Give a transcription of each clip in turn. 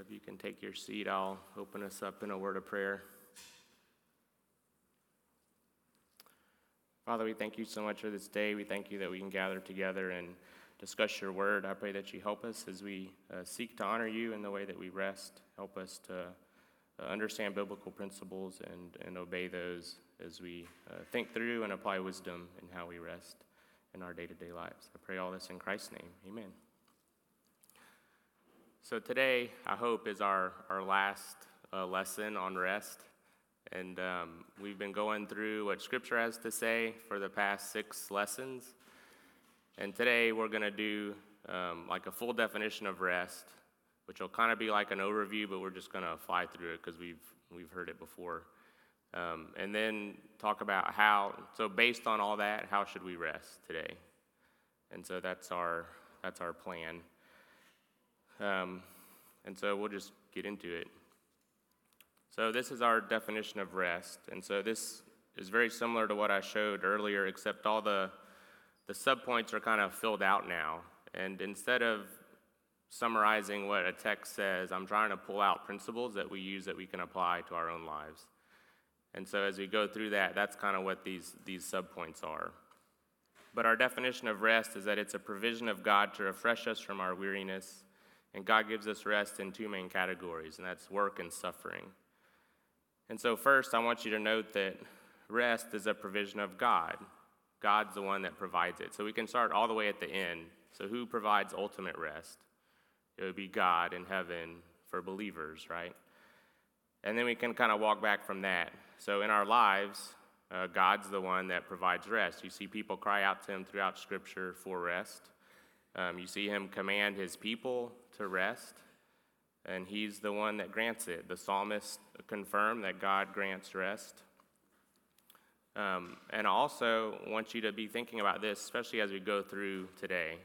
If you can take your seat, I'll open us up in a word of prayer. Father, we thank you so much for this day. We thank you that we can gather together and discuss your word. I pray that you help us as we uh, seek to honor you in the way that we rest. Help us to uh, understand biblical principles and, and obey those as we uh, think through and apply wisdom in how we rest in our day to day lives. I pray all this in Christ's name. Amen. So, today, I hope, is our, our last uh, lesson on rest. And um, we've been going through what Scripture has to say for the past six lessons. And today, we're going to do um, like a full definition of rest, which will kind of be like an overview, but we're just going to fly through it because we've, we've heard it before. Um, and then talk about how, so based on all that, how should we rest today? And so that's our, that's our plan. Um, and so we'll just get into it. So, this is our definition of rest. And so, this is very similar to what I showed earlier, except all the, the subpoints are kind of filled out now. And instead of summarizing what a text says, I'm trying to pull out principles that we use that we can apply to our own lives. And so, as we go through that, that's kind of what these, these subpoints are. But our definition of rest is that it's a provision of God to refresh us from our weariness and God gives us rest in two main categories, and that's work and suffering. And so, first, I want you to note that rest is a provision of God. God's the one that provides it. So, we can start all the way at the end. So, who provides ultimate rest? It would be God in heaven for believers, right? And then we can kind of walk back from that. So, in our lives, uh, God's the one that provides rest. You see people cry out to Him throughout Scripture for rest. Um, you see him command his people to rest, and he's the one that grants it. The psalmist confirmed that God grants rest. Um, and I also want you to be thinking about this, especially as we go through today,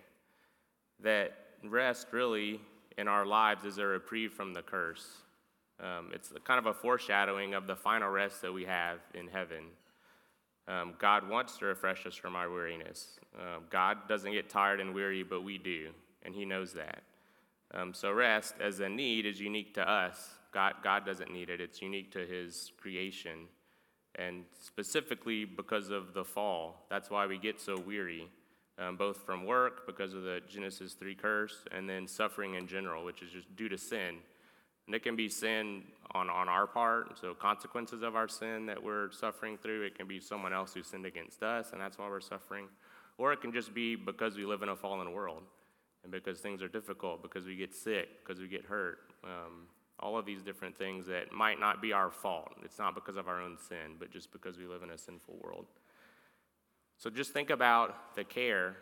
that rest really in our lives is a reprieve from the curse. Um, it's kind of a foreshadowing of the final rest that we have in heaven. Um, God wants to refresh us from our weariness. Uh, God doesn't get tired and weary, but we do, and He knows that. Um, so, rest as a need is unique to us. God, God doesn't need it, it's unique to His creation. And specifically because of the fall, that's why we get so weary, um, both from work, because of the Genesis 3 curse, and then suffering in general, which is just due to sin. And it can be sin on, on our part, so consequences of our sin that we're suffering through. It can be someone else who sinned against us, and that's why we're suffering. Or it can just be because we live in a fallen world and because things are difficult, because we get sick, because we get hurt. Um, all of these different things that might not be our fault. It's not because of our own sin, but just because we live in a sinful world. So just think about the care,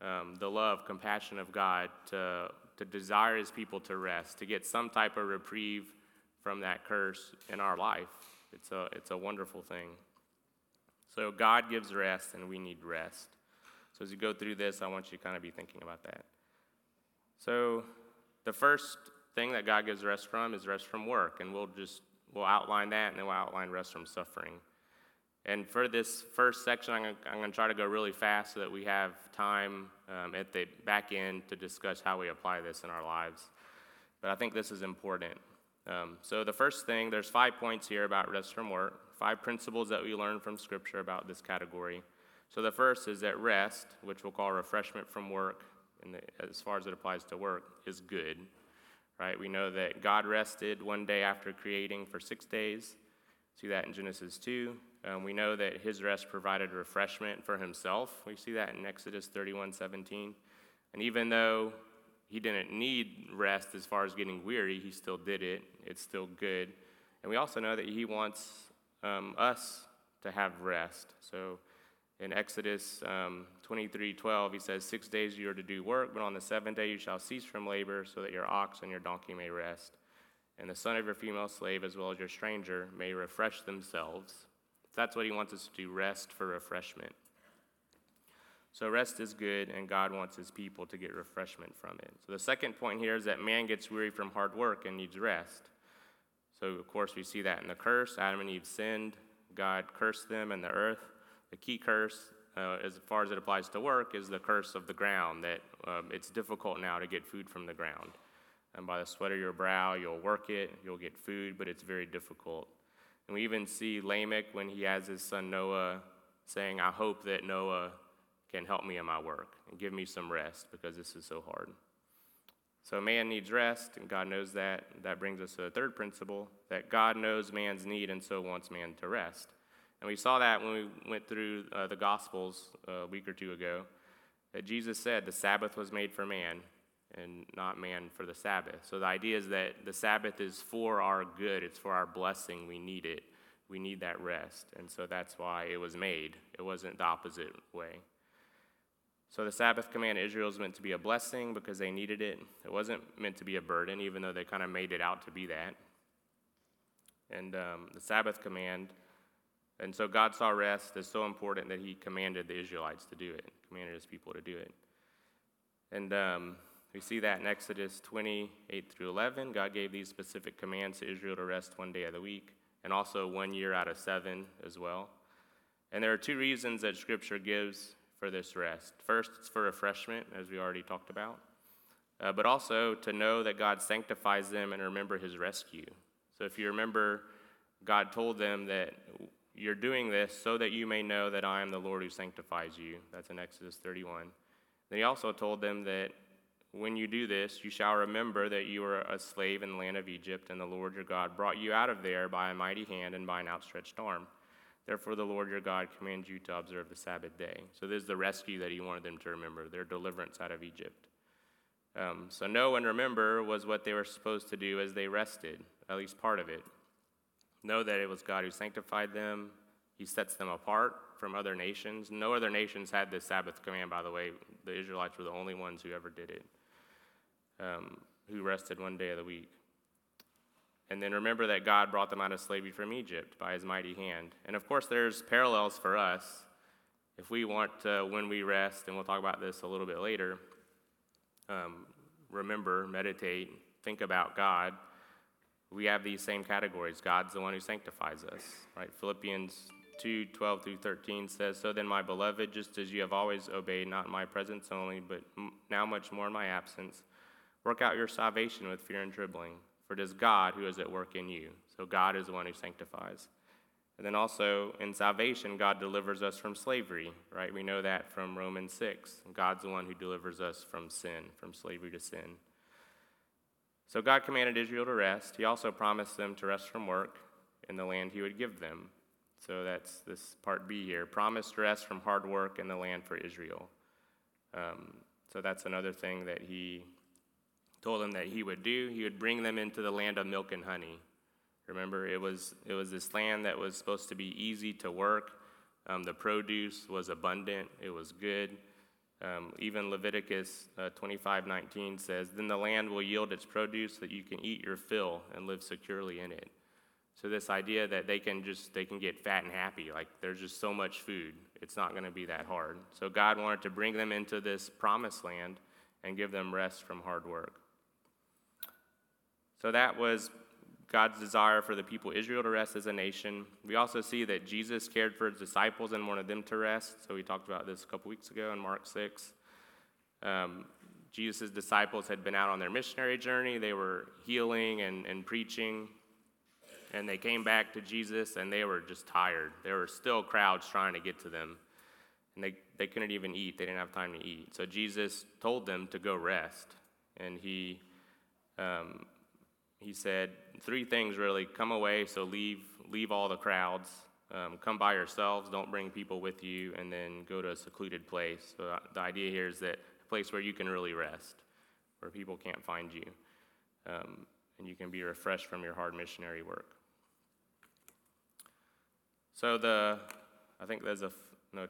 um, the love, compassion of God to to desire his people to rest, to get some type of reprieve from that curse in our life. It's a, it's a wonderful thing. So God gives rest, and we need rest. So as you go through this, I want you to kind of be thinking about that. So the first thing that God gives rest from is rest from work, and we'll just we'll outline that, and then we'll outline rest from suffering. And for this first section, I'm going to try to go really fast so that we have time um, at the back end to discuss how we apply this in our lives. But I think this is important. Um, so, the first thing, there's five points here about rest from work, five principles that we learn from Scripture about this category. So, the first is that rest, which we'll call refreshment from work, and as far as it applies to work, is good. Right? We know that God rested one day after creating for six days. See that in Genesis 2. Um, we know that his rest provided refreshment for himself. We see that in Exodus 31 17. And even though he didn't need rest as far as getting weary, he still did it. It's still good. And we also know that he wants um, us to have rest. So in Exodus um, 23 12, he says, Six days you are to do work, but on the seventh day you shall cease from labor, so that your ox and your donkey may rest. And the son of your female slave, as well as your stranger, may refresh themselves that's what he wants us to do rest for refreshment. So, rest is good, and God wants his people to get refreshment from it. So, the second point here is that man gets weary from hard work and needs rest. So, of course, we see that in the curse. Adam and Eve sinned, God cursed them and the earth. The key curse, uh, as far as it applies to work, is the curse of the ground, that um, it's difficult now to get food from the ground. and by the sweat of your brow you'll work it, you'll get food, but it's very difficult. And we even see Lamech when he has his son Noah saying, I hope that Noah can help me in my work and give me some rest because this is so hard. So man needs rest, and God knows that. That brings us to the third principle that God knows man's need and so wants man to rest. And we saw that when we went through uh, the Gospels a week or two ago, that Jesus said the Sabbath was made for man and not man for the Sabbath. So the idea is that the Sabbath is for our good, it's for our blessing. We need it. We need that rest. And so that's why it was made. It wasn't the opposite way. So the Sabbath command Israel is meant to be a blessing because they needed it. It wasn't meant to be a burden, even though they kind of made it out to be that. And um, the Sabbath command, and so God saw rest as so important that He commanded the Israelites to do it, commanded His people to do it. And um, we see that in Exodus 28 through 11. God gave these specific commands to Israel to rest one day of the week, and also one year out of seven as well. And there are two reasons that Scripture gives for this rest. First, it's for refreshment, as we already talked about, uh, but also to know that God sanctifies them and remember his rescue. So if you remember, God told them that you're doing this so that you may know that I am the Lord who sanctifies you. That's in Exodus 31. Then he also told them that when you do this, you shall remember that you were a slave in the land of Egypt, and the Lord your God brought you out of there by a mighty hand and by an outstretched arm. Therefore, the Lord your God commands you to observe the Sabbath day. So, this is the rescue that he wanted them to remember, their deliverance out of Egypt. Um, so, know and remember was what they were supposed to do as they rested, at least part of it. Know that it was God who sanctified them, He sets them apart from other nations. No other nations had this Sabbath command, by the way. The Israelites were the only ones who ever did it, um, who rested one day of the week. And then remember that God brought them out of slavery from Egypt by his mighty hand. And of course, there's parallels for us. If we want to, when we rest, and we'll talk about this a little bit later, um, remember, meditate, think about God, we have these same categories. God's the one who sanctifies us, right? Philippians 2 12 through 13 says, So then, my beloved, just as you have always obeyed, not in my presence only, but now much more in my absence, work out your salvation with fear and trembling. For it is God who is at work in you. So God is the one who sanctifies. And then also in salvation, God delivers us from slavery, right? We know that from Romans 6. God's the one who delivers us from sin, from slavery to sin. So God commanded Israel to rest. He also promised them to rest from work in the land he would give them. So that's this part B here promised rest from hard work in the land for Israel. Um, so that's another thing that he told them that he would do. He would bring them into the land of milk and honey. Remember, it was, it was this land that was supposed to be easy to work. Um, the produce was abundant, it was good. Um, even Leviticus uh, 25:19 says, "Then the land will yield its produce, that you can eat your fill and live securely in it." So this idea that they can just they can get fat and happy, like there's just so much food, it's not going to be that hard. So God wanted to bring them into this promised land and give them rest from hard work. So that was God's desire for the people of Israel to rest as a nation. We also see that Jesus cared for his disciples and wanted them to rest. So we talked about this a couple weeks ago in Mark 6. Um, Jesus' disciples had been out on their missionary journey. They were healing and, and preaching. And they came back to Jesus and they were just tired. There were still crowds trying to get to them. And they, they couldn't even eat, they didn't have time to eat. So Jesus told them to go rest. And he um, he said three things really come away, so leave, leave all the crowds. Um, come by yourselves, don't bring people with you, and then go to a secluded place. So uh, the idea here is that a place where you can really rest, where people can't find you, um, and you can be refreshed from your hard missionary work. So the, I think there's a no,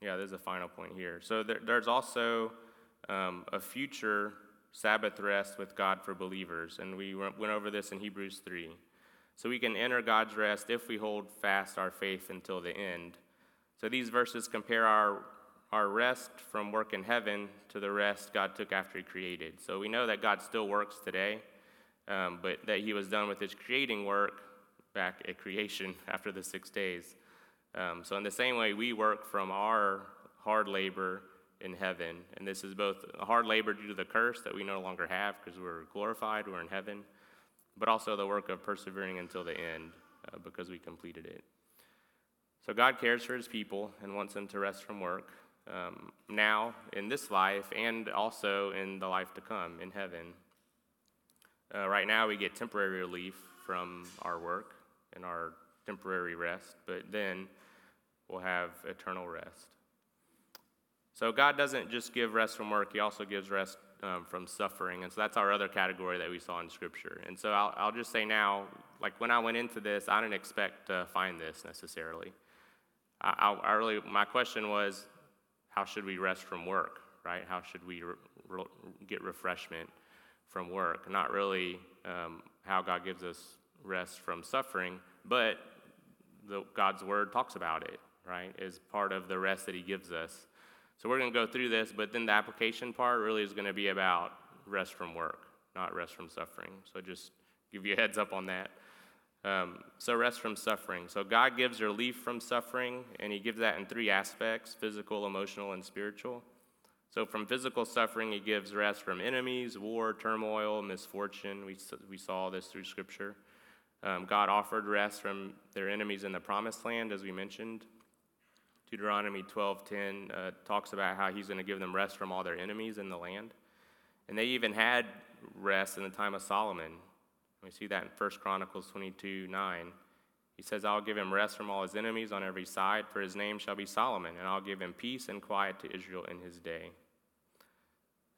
yeah, there's a final point here. So there, there's also um, a future Sabbath rest with God for believers. And we went over this in Hebrews 3. So we can enter God's rest if we hold fast our faith until the end. So these verses compare our, our rest from work in heaven to the rest God took after He created. So we know that God still works today, um, but that He was done with His creating work back at creation after the six days. Um, so, in the same way, we work from our hard labor in heaven. And this is both hard labor due to the curse that we no longer have because we're glorified, we're in heaven, but also the work of persevering until the end uh, because we completed it. So God cares for his people and wants them to rest from work um, now in this life and also in the life to come in heaven. Uh, right now, we get temporary relief from our work and our temporary rest, but then we'll have eternal rest. So, God doesn't just give rest from work, He also gives rest um, from suffering. And so, that's our other category that we saw in Scripture. And so, I'll, I'll just say now, like when I went into this, I didn't expect to find this necessarily. I, I, really, my question was, how should we rest from work, right? How should we re- re- get refreshment from work? Not really um, how God gives us rest from suffering, but the, God's word talks about it, right? Is part of the rest that He gives us. So we're going to go through this, but then the application part really is going to be about rest from work, not rest from suffering. So just give you a heads up on that. Um, so, rest from suffering. So, God gives relief from suffering, and He gives that in three aspects physical, emotional, and spiritual. So, from physical suffering, He gives rest from enemies, war, turmoil, misfortune. We, we saw this through Scripture. Um, God offered rest from their enemies in the promised land, as we mentioned. Deuteronomy 12:10 uh, talks about how He's going to give them rest from all their enemies in the land. And they even had rest in the time of Solomon. We see that in 1 Chronicles 22:9. He says, I'll give him rest from all his enemies on every side, for his name shall be Solomon, and I'll give him peace and quiet to Israel in his day.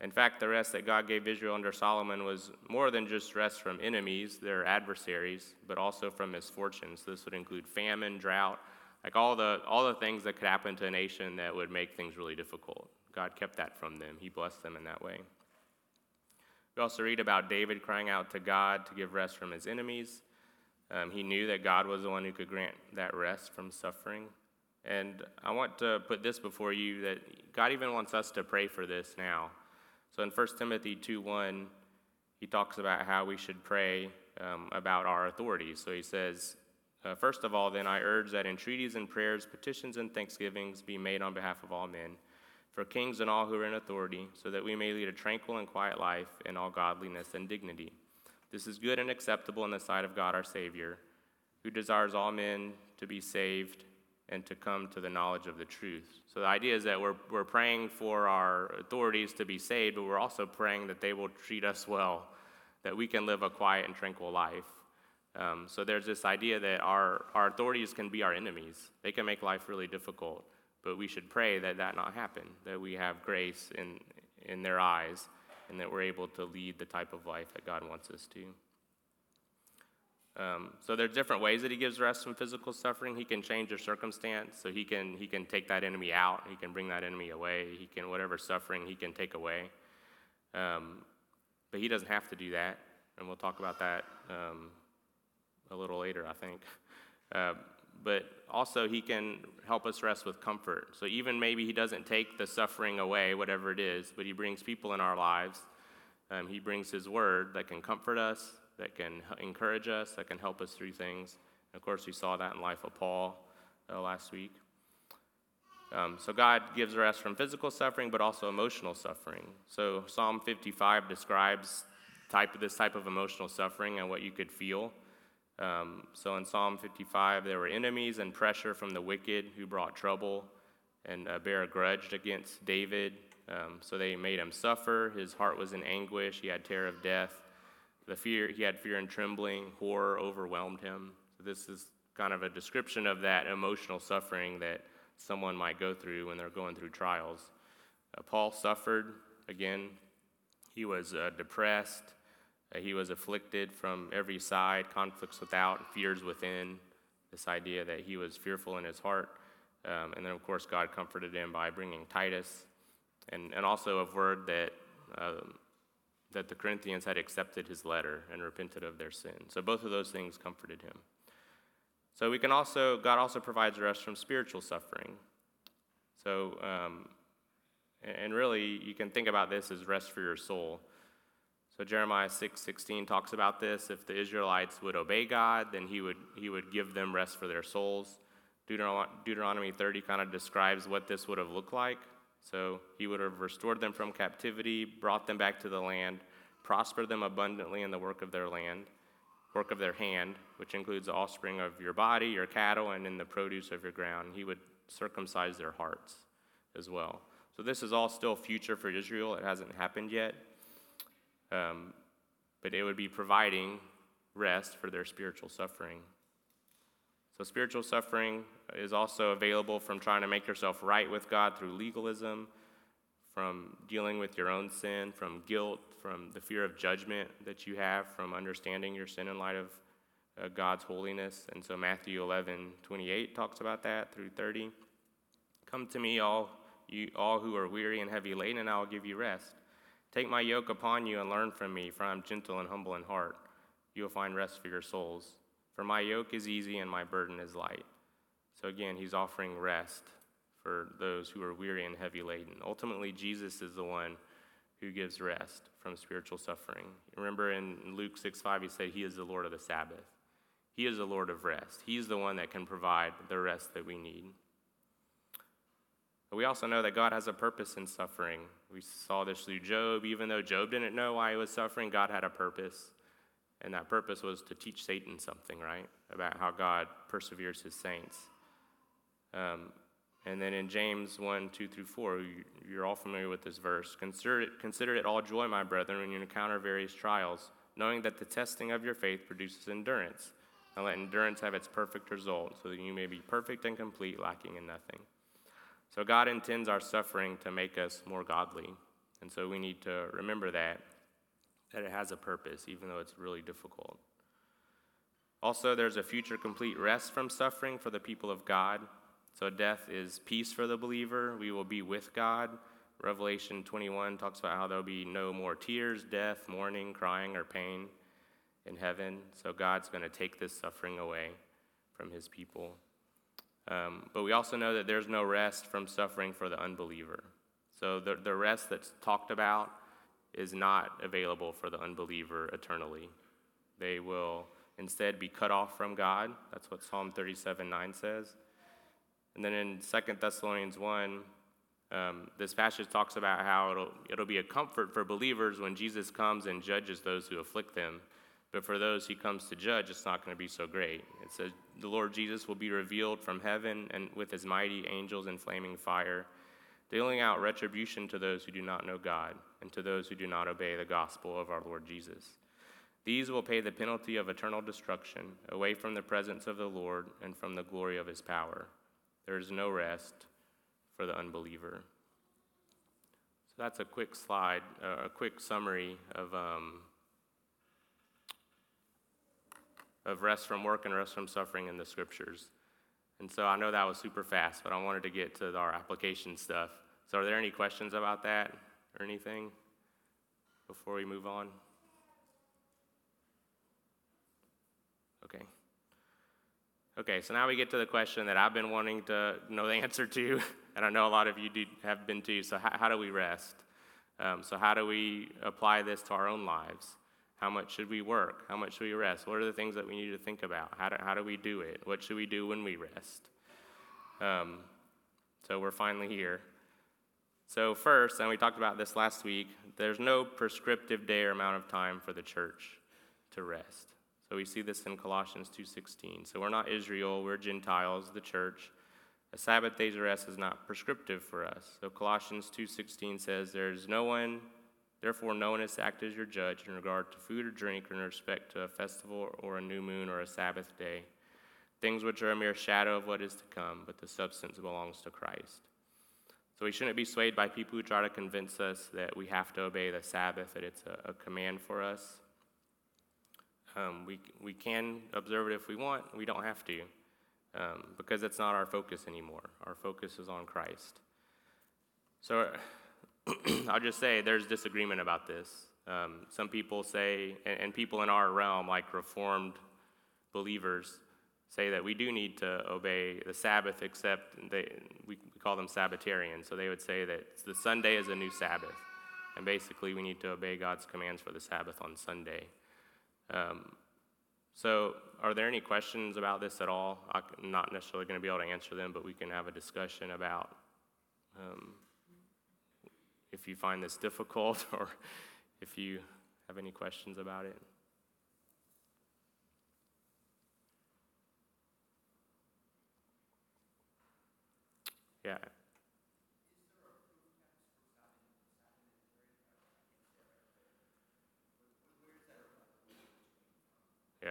In fact, the rest that God gave Israel under Solomon was more than just rest from enemies, their adversaries, but also from misfortunes. This would include famine, drought, like all the, all the things that could happen to a nation that would make things really difficult. God kept that from them, He blessed them in that way. We also read about David crying out to God to give rest from his enemies. Um, he knew that God was the one who could grant that rest from suffering. And I want to put this before you that God even wants us to pray for this now. So in 1 Timothy 2 1, he talks about how we should pray um, about our authorities. So he says, uh, First of all, then, I urge that entreaties and prayers, petitions and thanksgivings be made on behalf of all men for kings and all who are in authority, so that we may lead a tranquil and quiet life in all godliness and dignity. This is good and acceptable in the sight of God our Savior, who desires all men to be saved and to come to the knowledge of the truth. So the idea is that we're, we're praying for our authorities to be saved, but we're also praying that they will treat us well, that we can live a quiet and tranquil life. Um, so there's this idea that our, our authorities can be our enemies. They can make life really difficult. But we should pray that that not happen, that we have grace in, in their eyes, and that we're able to lead the type of life that God wants us to. Um, so there's different ways that he gives rest from physical suffering. He can change your circumstance, so he can he can take that enemy out. He can bring that enemy away. He can whatever suffering he can take away. Um, but he doesn't have to do that, and we'll talk about that um, a little later, I think. Uh, but also he can help us rest with comfort. So even maybe he doesn't take the suffering away, whatever it is, but he brings people in our lives. Um, he brings his word that can comfort us, that can encourage us, that can help us through things. And of course, we saw that in life of Paul uh, last week. Um, so God gives rest from physical suffering, but also emotional suffering. So Psalm 55 describes type this type of emotional suffering and what you could feel. Um, so in Psalm 55, there were enemies and pressure from the wicked who brought trouble and uh, bear a grudge against David. Um, so they made him suffer. His heart was in anguish. He had terror of death. The fear he had fear and trembling. Horror overwhelmed him. So this is kind of a description of that emotional suffering that someone might go through when they're going through trials. Uh, Paul suffered again. He was uh, depressed. He was afflicted from every side, conflicts without, fears within. This idea that he was fearful in his heart. Um, and then, of course, God comforted him by bringing Titus, and, and also a word that, um, that the Corinthians had accepted his letter and repented of their sin. So both of those things comforted him. So we can also, God also provides rest from spiritual suffering. So, um, and really, you can think about this as rest for your soul. So Jeremiah 6 talks about this. If the Israelites would obey God, then he would, he would give them rest for their souls. Deuteronomy 30 kind of describes what this would have looked like. So he would have restored them from captivity, brought them back to the land, prospered them abundantly in the work of their land, work of their hand, which includes the offspring of your body, your cattle, and in the produce of your ground. He would circumcise their hearts as well. So this is all still future for Israel. It hasn't happened yet. Um, but it would be providing rest for their spiritual suffering. So, spiritual suffering is also available from trying to make yourself right with God through legalism, from dealing with your own sin, from guilt, from the fear of judgment that you have from understanding your sin in light of uh, God's holiness. And so, Matthew 11 28 talks about that through 30. Come to me, all, you, all who are weary and heavy laden, and I will give you rest. Take my yoke upon you and learn from me, for I am gentle and humble in heart. You will find rest for your souls. For my yoke is easy and my burden is light. So again, he's offering rest for those who are weary and heavy laden. Ultimately, Jesus is the one who gives rest from spiritual suffering. Remember in Luke 6 5, he said, He is the Lord of the Sabbath. He is the Lord of rest. He is the one that can provide the rest that we need. But we also know that God has a purpose in suffering. We saw this through Job. Even though Job didn't know why he was suffering, God had a purpose. And that purpose was to teach Satan something, right? About how God perseveres his saints. Um, and then in James 1 2 through 4, you're all familiar with this verse. Consider it, consider it all joy, my brethren, when you encounter various trials, knowing that the testing of your faith produces endurance. And let endurance have its perfect result, so that you may be perfect and complete, lacking in nothing. So God intends our suffering to make us more godly. And so we need to remember that that it has a purpose, even though it's really difficult. Also, there's a future complete rest from suffering for the people of God. So, death is peace for the believer. We will be with God. Revelation 21 talks about how there'll be no more tears, death, mourning, crying, or pain in heaven. So, God's going to take this suffering away from his people. Um, but we also know that there's no rest from suffering for the unbeliever. So, the, the rest that's talked about is not available for the unbeliever eternally. They will instead be cut off from God. That's what Psalm 37 9 says. And then in 2 Thessalonians 1, um, this passage talks about how it'll, it'll be a comfort for believers when Jesus comes and judges those who afflict them. But for those he comes to judge, it's not going to be so great. It says, The Lord Jesus will be revealed from heaven and with his mighty angels in flaming fire dealing out retribution to those who do not know God and to those who do not obey the gospel of our Lord Jesus. These will pay the penalty of eternal destruction away from the presence of the Lord and from the glory of his power. There is no rest for the unbeliever. So that's a quick slide, uh, a quick summary of, um, of rest from work and rest from suffering in the scriptures. And so I know that was super fast, but I wanted to get to our application stuff. So, are there any questions about that or anything before we move on? Okay. Okay, so now we get to the question that I've been wanting to know the answer to, and I know a lot of you do, have been too. So, how, how do we rest? Um, so, how do we apply this to our own lives? How much should we work? How much should we rest? What are the things that we need to think about? How do, how do we do it? What should we do when we rest? Um, so we're finally here. So, first, and we talked about this last week, there's no prescriptive day or amount of time for the church to rest. So we see this in Colossians 2:16. So we're not Israel, we're Gentiles, the church. A Sabbath day's rest is not prescriptive for us. So Colossians 2:16 says there's no one Therefore, no one is to act as your judge in regard to food or drink or in respect to a festival or a new moon or a Sabbath day, things which are a mere shadow of what is to come, but the substance belongs to Christ. So we shouldn't be swayed by people who try to convince us that we have to obey the Sabbath, that it's a, a command for us. Um, we, we can observe it if we want, we don't have to, um, because it's not our focus anymore. Our focus is on Christ. So, I'll just say there's disagreement about this. Um, some people say, and, and, people in our realm, like Reformed believers, say that we do need to obey the Sabbath, except they, we, we call them Sabbatarians. So they would say that the Sunday is a new Sabbath. And basically, we need to obey God's commands for the Sabbath on Sunday. Um, so, are there any questions about this at all? I'm not necessarily going to be able to answer them, but we can have a discussion about um, if you find this difficult or if you have any questions about it. Yeah. Yeah.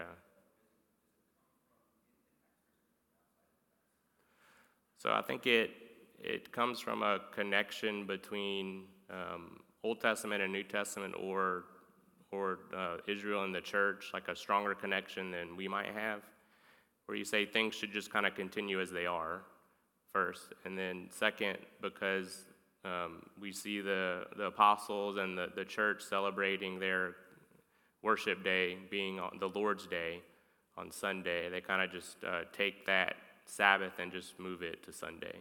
So I think it it comes from a connection between um, Old Testament and New Testament, or or uh, Israel and the church, like a stronger connection than we might have, where you say things should just kind of continue as they are, first, and then second, because um, we see the the apostles and the the church celebrating their worship day being on the Lord's day on Sunday. They kind of just uh, take that Sabbath and just move it to Sunday.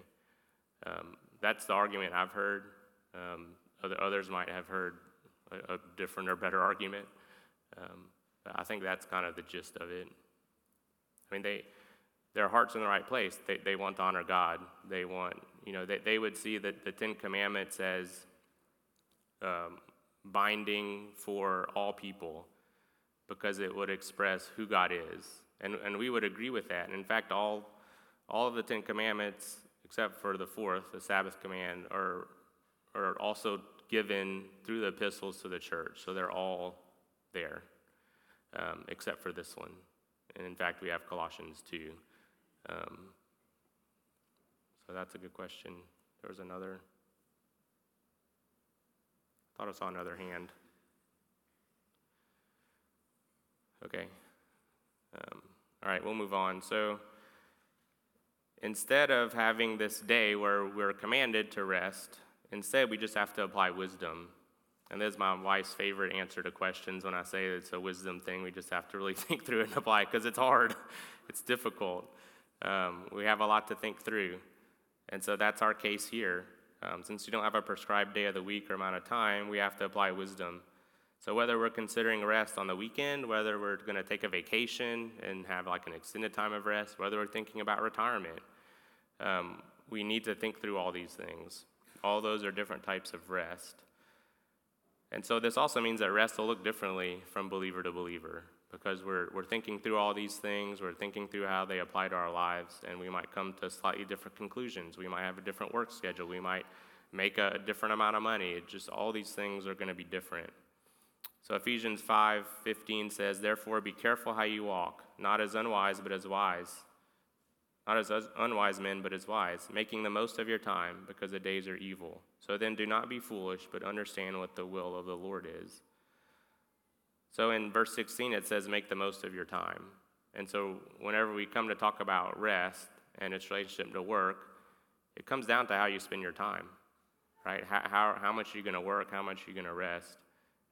Um, that's the argument I've heard. Um, other, others might have heard a, a different or better argument. Um, I think that's kind of the gist of it. I mean, they, their heart's in the right place. They, they want to honor God. They want, you know, they, they would see that the Ten Commandments as um, binding for all people because it would express who God is. And, and we would agree with that. And in fact, all, all of the Ten Commandments, except for the fourth, the Sabbath command, are, are also given through the epistles to the church. So they're all there, um, except for this one. And in fact, we have Colossians 2. Um, so that's a good question. There was another. I thought I saw another hand. Okay. Um, all right, we'll move on. So instead of having this day where we're commanded to rest, instead we just have to apply wisdom. And this is my wife's favorite answer to questions when I say it's a wisdom thing. We just have to really think through and apply because it's hard, it's difficult. Um, we have a lot to think through. And so that's our case here. Um, since you don't have a prescribed day of the week or amount of time, we have to apply wisdom. So whether we're considering rest on the weekend, whether we're going to take a vacation and have like an extended time of rest, whether we're thinking about retirement, um, we need to think through all these things. All those are different types of rest. And so this also means that rest will look differently from believer to believer because we're, we're thinking through all these things, we're thinking through how they apply to our lives, and we might come to slightly different conclusions. We might have a different work schedule, we might make a different amount of money. It just all these things are going to be different. So Ephesians 5:15 says, "Therefore be careful how you walk, not as unwise but as wise, not as unwise men but as wise, making the most of your time because the days are evil. So then do not be foolish, but understand what the will of the Lord is." So in verse 16 it says, "Make the most of your time." And so whenever we come to talk about rest and its relationship to work, it comes down to how you spend your time, right? How, how, how much are you going to work? How much are you going to rest?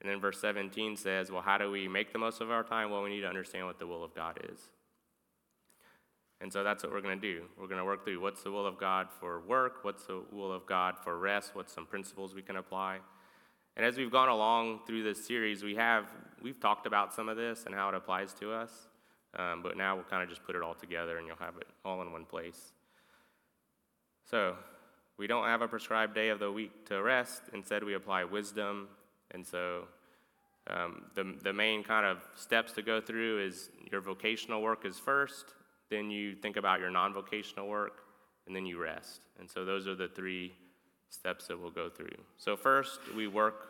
And then verse 17 says, Well, how do we make the most of our time? Well, we need to understand what the will of God is. And so that's what we're going to do. We're going to work through what's the will of God for work, what's the will of God for rest, what's some principles we can apply. And as we've gone along through this series, we have we've talked about some of this and how it applies to us. Um, but now we'll kind of just put it all together and you'll have it all in one place. So, we don't have a prescribed day of the week to rest. Instead, we apply wisdom and so um, the, the main kind of steps to go through is your vocational work is first, then you think about your non vocational work, and then you rest. And so those are the three steps that we'll go through. So, first, we work,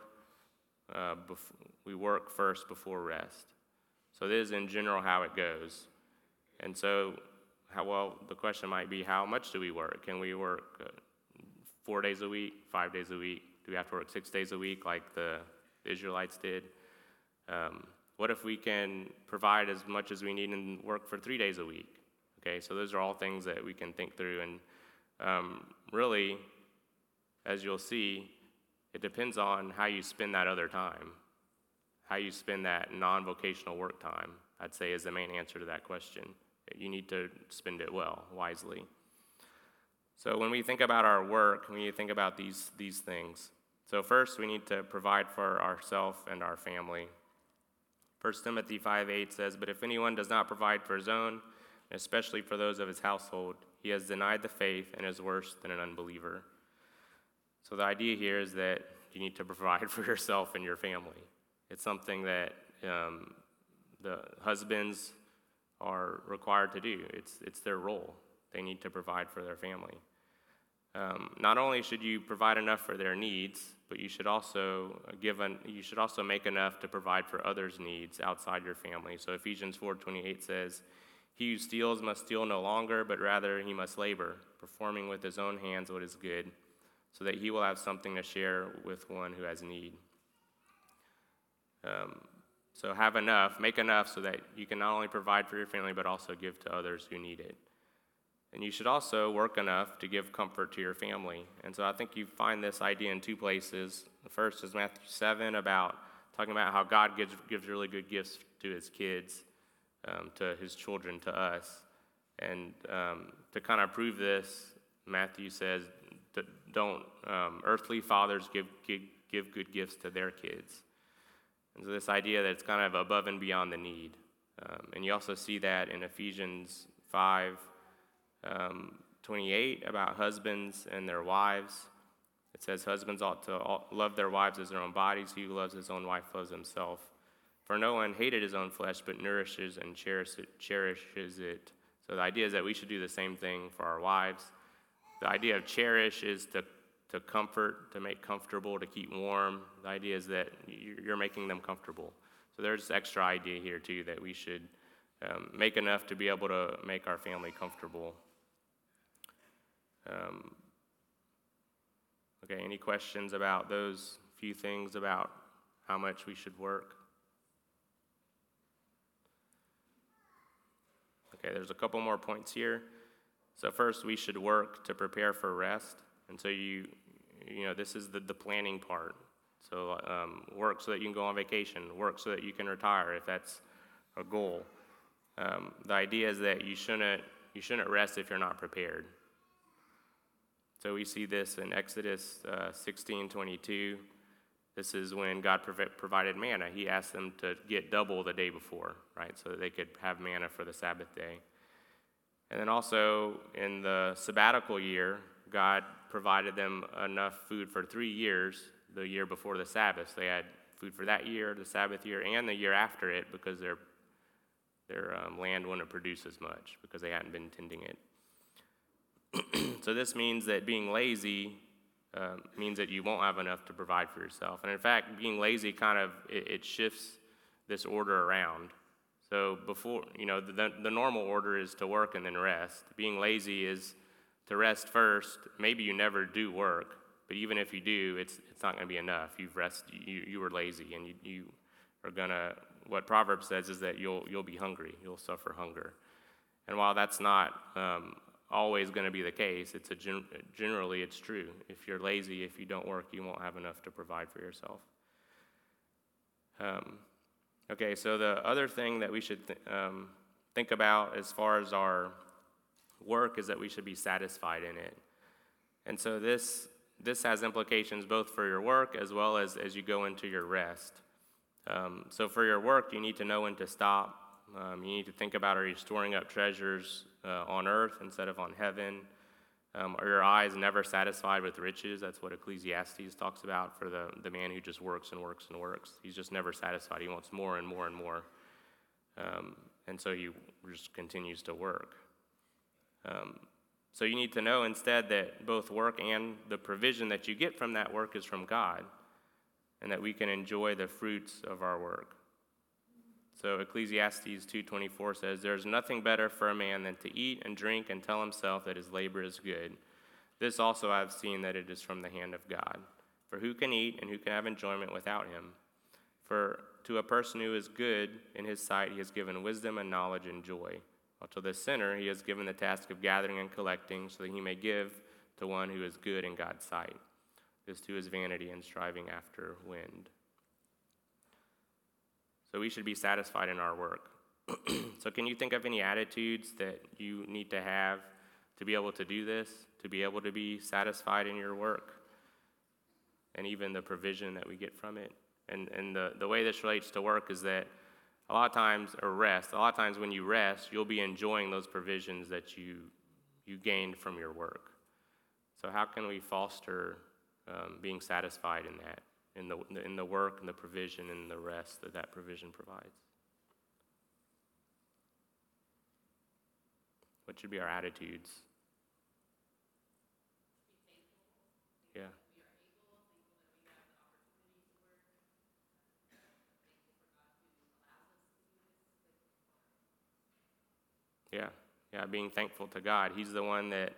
uh, bef- we work first before rest. So, this is in general how it goes. And so, how well, the question might be how much do we work? Can we work uh, four days a week, five days a week? Do we have to work six days a week like the Israelites did? Um, what if we can provide as much as we need and work for three days a week? Okay, so those are all things that we can think through. And um, really, as you'll see, it depends on how you spend that other time. How you spend that non vocational work time, I'd say, is the main answer to that question. You need to spend it well, wisely. So when we think about our work, need to think about these, these things. So first, we need to provide for ourselves and our family. 1 Timothy 5 8 says, But if anyone does not provide for his own, especially for those of his household, he has denied the faith and is worse than an unbeliever. So the idea here is that you need to provide for yourself and your family. It's something that um, the husbands are required to do. It's, it's their role. They need to provide for their family. Um, not only should you provide enough for their needs, but you should also give an, you should also make enough to provide for others' needs outside your family. So Ephesians 4:28 says, "He who steals must steal no longer, but rather he must labor, performing with his own hands what is good, so that he will have something to share with one who has need." Um, so have enough, make enough so that you can not only provide for your family, but also give to others who need it. And you should also work enough to give comfort to your family. And so I think you find this idea in two places. The first is Matthew 7 about talking about how God gives, gives really good gifts to his kids, um, to his children, to us. And um, to kind of prove this, Matthew says, don't um, earthly fathers give, give, give good gifts to their kids. And so, this idea that it's kind of above and beyond the need. Um, and you also see that in Ephesians 5 um, 28 about husbands and their wives. It says, Husbands ought to love their wives as their own bodies. He who loves his own wife loves himself. For no one hated his own flesh, but nourishes and cherishes it. So the idea is that we should do the same thing for our wives. The idea of cherish is to to comfort, to make comfortable, to keep warm. The idea is that you're making them comfortable. So there's extra idea here too that we should um, make enough to be able to make our family comfortable. Um, okay, any questions about those few things about how much we should work? Okay, there's a couple more points here. So, first, we should work to prepare for rest. And so you, you know, this is the, the planning part. So um, work so that you can go on vacation, work so that you can retire if that's a goal. Um, the idea is that you shouldn't, you shouldn't rest if you're not prepared. So we see this in Exodus uh, 16 22. This is when God provided manna. He asked them to get double the day before, right? So that they could have manna for the Sabbath day. And then also in the sabbatical year, God provided them enough food for three years, the year before the Sabbath. So they had food for that year, the Sabbath year, and the year after it because their, their um, land wouldn't produce as much because they hadn't been tending it. so this means that being lazy um, means that you won't have enough to provide for yourself. And in fact, being lazy kind of it, it shifts this order around. So before, you know, the, the normal order is to work and then rest. Being lazy is to rest first. Maybe you never do work, but even if you do, it's, it's not going to be enough. You've rest, you, you were lazy, and you, you are going to, what Proverbs says is that you'll, you'll be hungry, you'll suffer hunger. And while that's not um, always going to be the case, it's a gen- generally it's true. If you're lazy, if you don't work, you won't have enough to provide for yourself. Um, okay, so the other thing that we should th- um, think about as far as our work is that we should be satisfied in it. And so this, this has implications both for your work as well as as you go into your rest. Um, so for your work, you need to know when to stop. Um, you need to think about are you storing up treasures uh, on earth instead of on heaven? Um, are your eyes never satisfied with riches? That's what Ecclesiastes talks about for the, the man who just works and works and works. He's just never satisfied. He wants more and more and more. Um, and so he just continues to work. Um, so you need to know instead that both work and the provision that you get from that work is from God, and that we can enjoy the fruits of our work. So Ecclesiastes 2:24 says, "There is nothing better for a man than to eat and drink and tell himself that his labor is good. This also I have seen that it is from the hand of God. For who can eat and who can have enjoyment without him? For to a person who is good in his sight he has given wisdom and knowledge and joy." While to the sinner he has given the task of gathering and collecting, so that he may give to one who is good in God's sight. This too is vanity and striving after wind. So we should be satisfied in our work. so, can you think of any attitudes that you need to have to be able to do this, to be able to be satisfied in your work, and even the provision that we get from it? And, and the, the way this relates to work is that a lot of times, or rest, a lot of times when you rest, you'll be enjoying those provisions that you, you gained from your work. So, how can we foster um, being satisfied in that? In the, in the work and the provision and the rest that that provision provides. What should be our attitudes? Yeah. Yeah, yeah, being thankful to God. He's the one that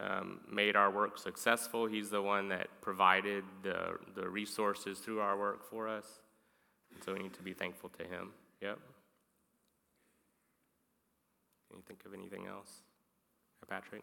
um, made our work successful. He's the one that provided the, the resources through our work for us. So we need to be thankful to Him. Yep. Can you think of anything else? Patrick?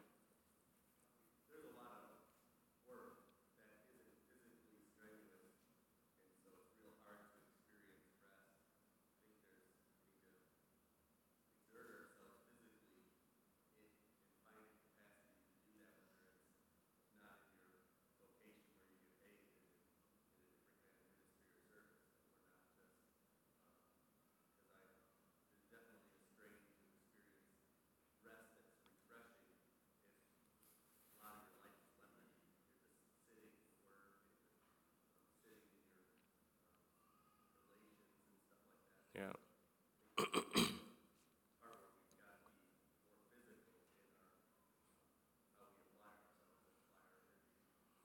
Yeah.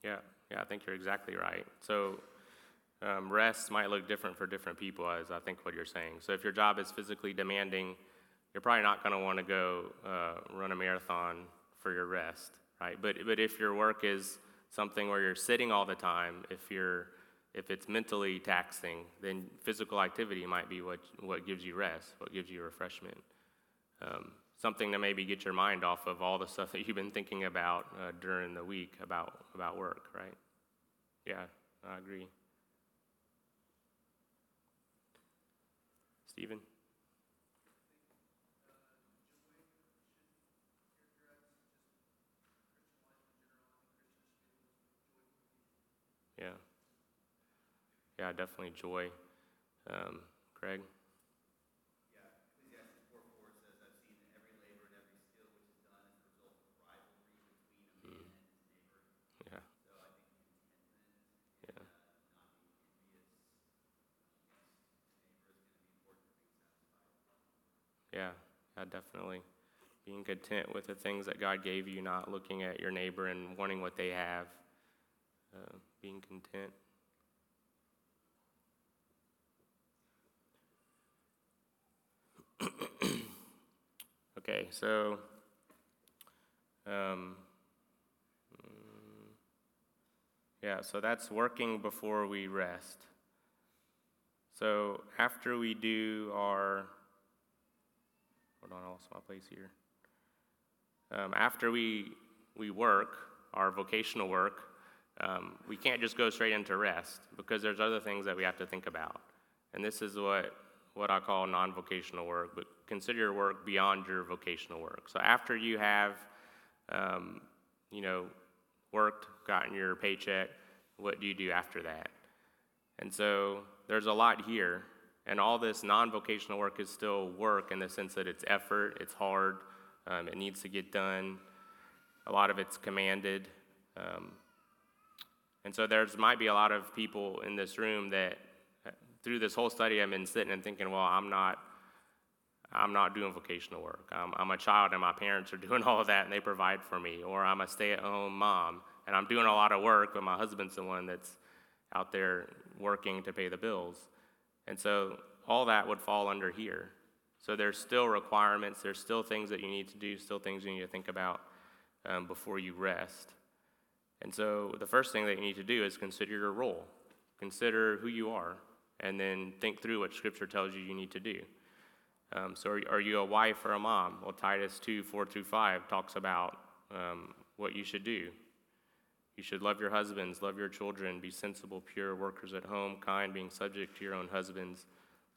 Yeah, yeah, I think you're exactly right. So, um, rest might look different for different people, as I think what you're saying. So, if your job is physically demanding, you're probably not going to want to go uh, run a marathon for your rest, right? But, but if your work is something where you're sitting all the time, if you're if it's mentally taxing, then physical activity might be what, what gives you rest, what gives you refreshment. Um, something to maybe get your mind off of all the stuff that you've been thinking about uh, during the week about, about work, right? Yeah, I agree. Stephen? Yeah. Yeah, definitely joy. Um, Craig? Yeah, Ecclesiastes four four says, I've seen every labor and every skill which is done as a result of rivalry between a man and his neighbor. Yeah, So I think contentment yeah, and not being envious against the neighbor is gonna be important for being satisfied. Yeah, yeah, definitely. Being content with the things that God gave you, not looking at your neighbor and wanting what they have. Uh, being content. okay, so um, mm, yeah, so that's working before we rest. So after we do our hold on, I lost my place here. Um, after we we work our vocational work, um, we can't just go straight into rest because there's other things that we have to think about, and this is what what I call non-vocational work. But consider your work beyond your vocational work. So after you have, um, you know, worked, gotten your paycheck, what do you do after that? And so there's a lot here, and all this non vocational work is still work in the sense that it's effort, it's hard, um, it needs to get done. A lot of it's commanded. Um, and so there's might be a lot of people in this room that uh, through this whole study I've been sitting and thinking, well, I'm not I'm not doing vocational work. I'm, I'm a child and my parents are doing all of that and they provide for me. Or I'm a stay at home mom and I'm doing a lot of work, but my husband's the one that's out there working to pay the bills. And so all that would fall under here. So there's still requirements, there's still things that you need to do, still things you need to think about um, before you rest. And so the first thing that you need to do is consider your role, consider who you are, and then think through what Scripture tells you you need to do. Um, so, are, are, you a wife or a mom? Well, Titus 2 4 through 5 talks about um, what you should do. You should love your husbands, love your children, be sensible, pure, workers at home, kind, being subject to your own husbands,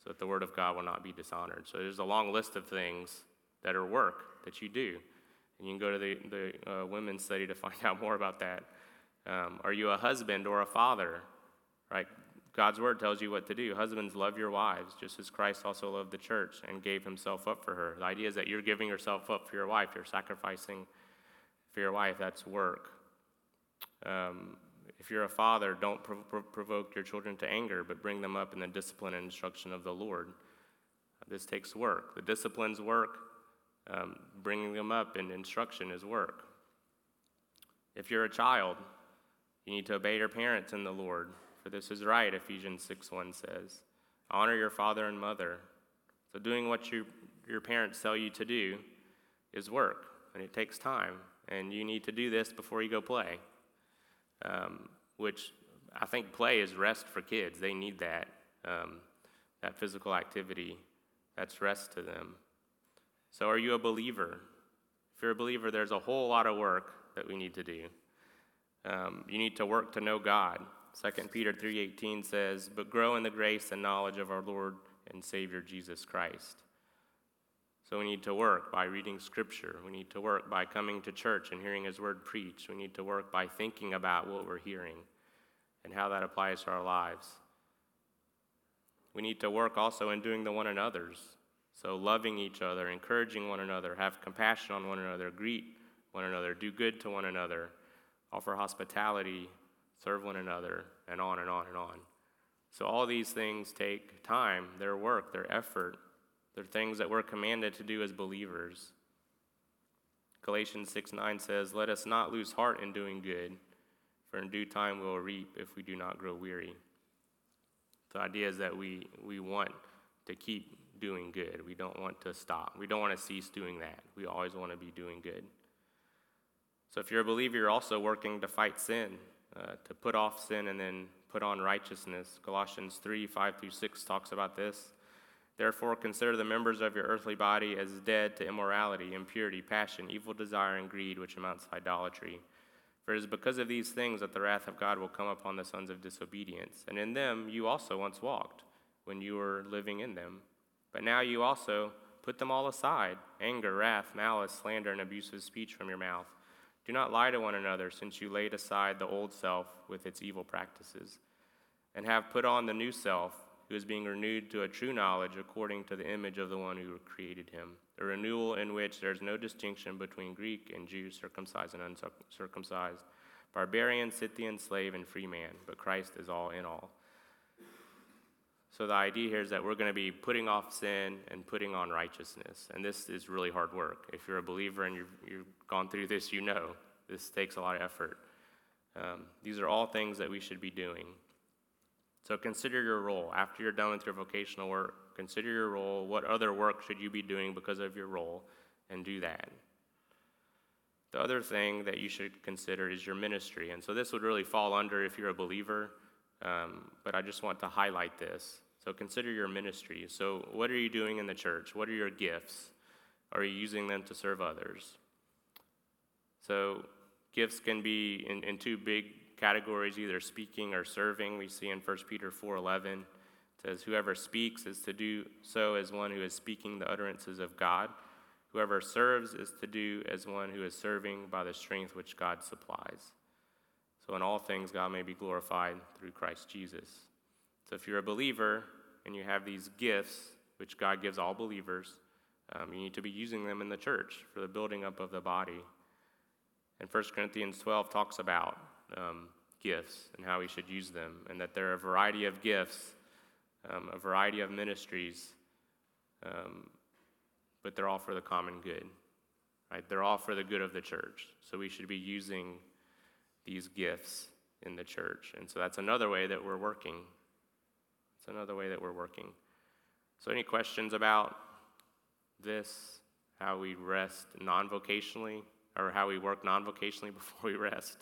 so that the word of God will not be dishonored. So, there's a long list of things that are work that you do. And you can go to the, the uh, women's study to find out more about that. Um, are you a husband or a father? Right? God's word tells you what to do. Husbands, love your wives, just as Christ also loved the church and gave himself up for her. The idea is that you're giving yourself up for your wife, you're sacrificing for your wife. That's work. Um, If you're a father, don't prov- prov- provoke your children to anger, but bring them up in the discipline and instruction of the Lord. This takes work. The discipline's work. Um, bringing them up in instruction is work. If you're a child, you need to obey your parents in the Lord, for this is right, Ephesians 6 1 says. Honor your father and mother. So, doing what you, your parents tell you to do is work, and it takes time, and you need to do this before you go play, um, which I think play is rest for kids. They need that, um, that physical activity. That's rest to them. So, are you a believer? If you're a believer, there's a whole lot of work that we need to do. Um, you need to work to know God. 2 Peter 3:18 says, "But grow in the grace and knowledge of our Lord and Savior Jesus Christ." So we need to work by reading Scripture. We need to work by coming to church and hearing His Word preached. We need to work by thinking about what we're hearing and how that applies to our lives. We need to work also in doing the one another's. So loving each other, encouraging one another, have compassion on one another, greet one another, do good to one another, offer hospitality, serve one another, and on and on and on. So, all these things take time, their work, their effort. They're things that we're commanded to do as believers. Galatians 6 9 says, Let us not lose heart in doing good, for in due time we'll reap if we do not grow weary. The idea is that we, we want to keep doing good. We don't want to stop. We don't want to cease doing that. We always want to be doing good. So if you're a believer, you're also working to fight sin, uh, to put off sin and then put on righteousness. Colossians 3 5 through 6 talks about this. Therefore, consider the members of your earthly body as dead to immorality, impurity, passion, evil desire, and greed, which amounts to idolatry. For it is because of these things that the wrath of God will come upon the sons of disobedience. And in them you also once walked, when you were living in them. But now you also put them all aside anger, wrath, malice, slander, and abusive speech from your mouth. Do not lie to one another, since you laid aside the old self with its evil practices, and have put on the new self, who is being renewed to a true knowledge according to the image of the one who created him. A renewal in which there is no distinction between Greek and Jew, circumcised and uncircumcised, barbarian, Scythian, slave, and free man, but Christ is all in all. So the idea here is that we're going to be putting off sin and putting on righteousness. And this is really hard work. If you're a believer and you've, you've gone through this, you know this takes a lot of effort. Um, these are all things that we should be doing. So consider your role. After you're done with your vocational work, consider your role. What other work should you be doing because of your role? And do that. The other thing that you should consider is your ministry. And so this would really fall under if you're a believer, um, but I just want to highlight this. So consider your ministry. So, what are you doing in the church? What are your gifts? Are you using them to serve others? So, gifts can be in, in two big categories either speaking or serving. We see in 1 Peter 4:11 says whoever speaks is to do so as one who is speaking the utterances of God. Whoever serves is to do as one who is serving by the strength which God supplies. So in all things God may be glorified through Christ Jesus. So if you're a believer and you have these gifts, which God gives all believers, um, you need to be using them in the church for the building up of the body. And 1 Corinthians 12 talks about um, gifts and how we should use them, and that there are a variety of gifts, um, a variety of ministries, um, but they're all for the common good. Right? They're all for the good of the church. So we should be using these gifts in the church. And so that's another way that we're working it's another way that we're working. So, any questions about this? How we rest non vocationally, or how we work non vocationally before we rest?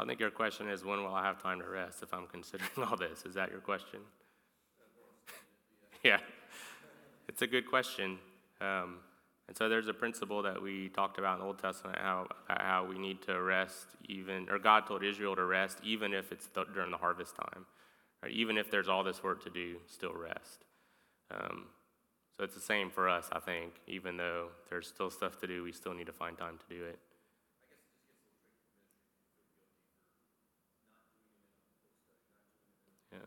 I think your question is when will I have time to rest if I'm considering all this? Is that your question? yeah, it's a good question. Um, And so there's a principle that we talked about in the Old Testament how, how we need to rest even, or God told Israel to rest even if it's th- during the harvest time. Right? Even if there's all this work to do, still rest. Um, so it's the same for us, I think. Even though there's still stuff to do, we still need to find time to do it. Yeah.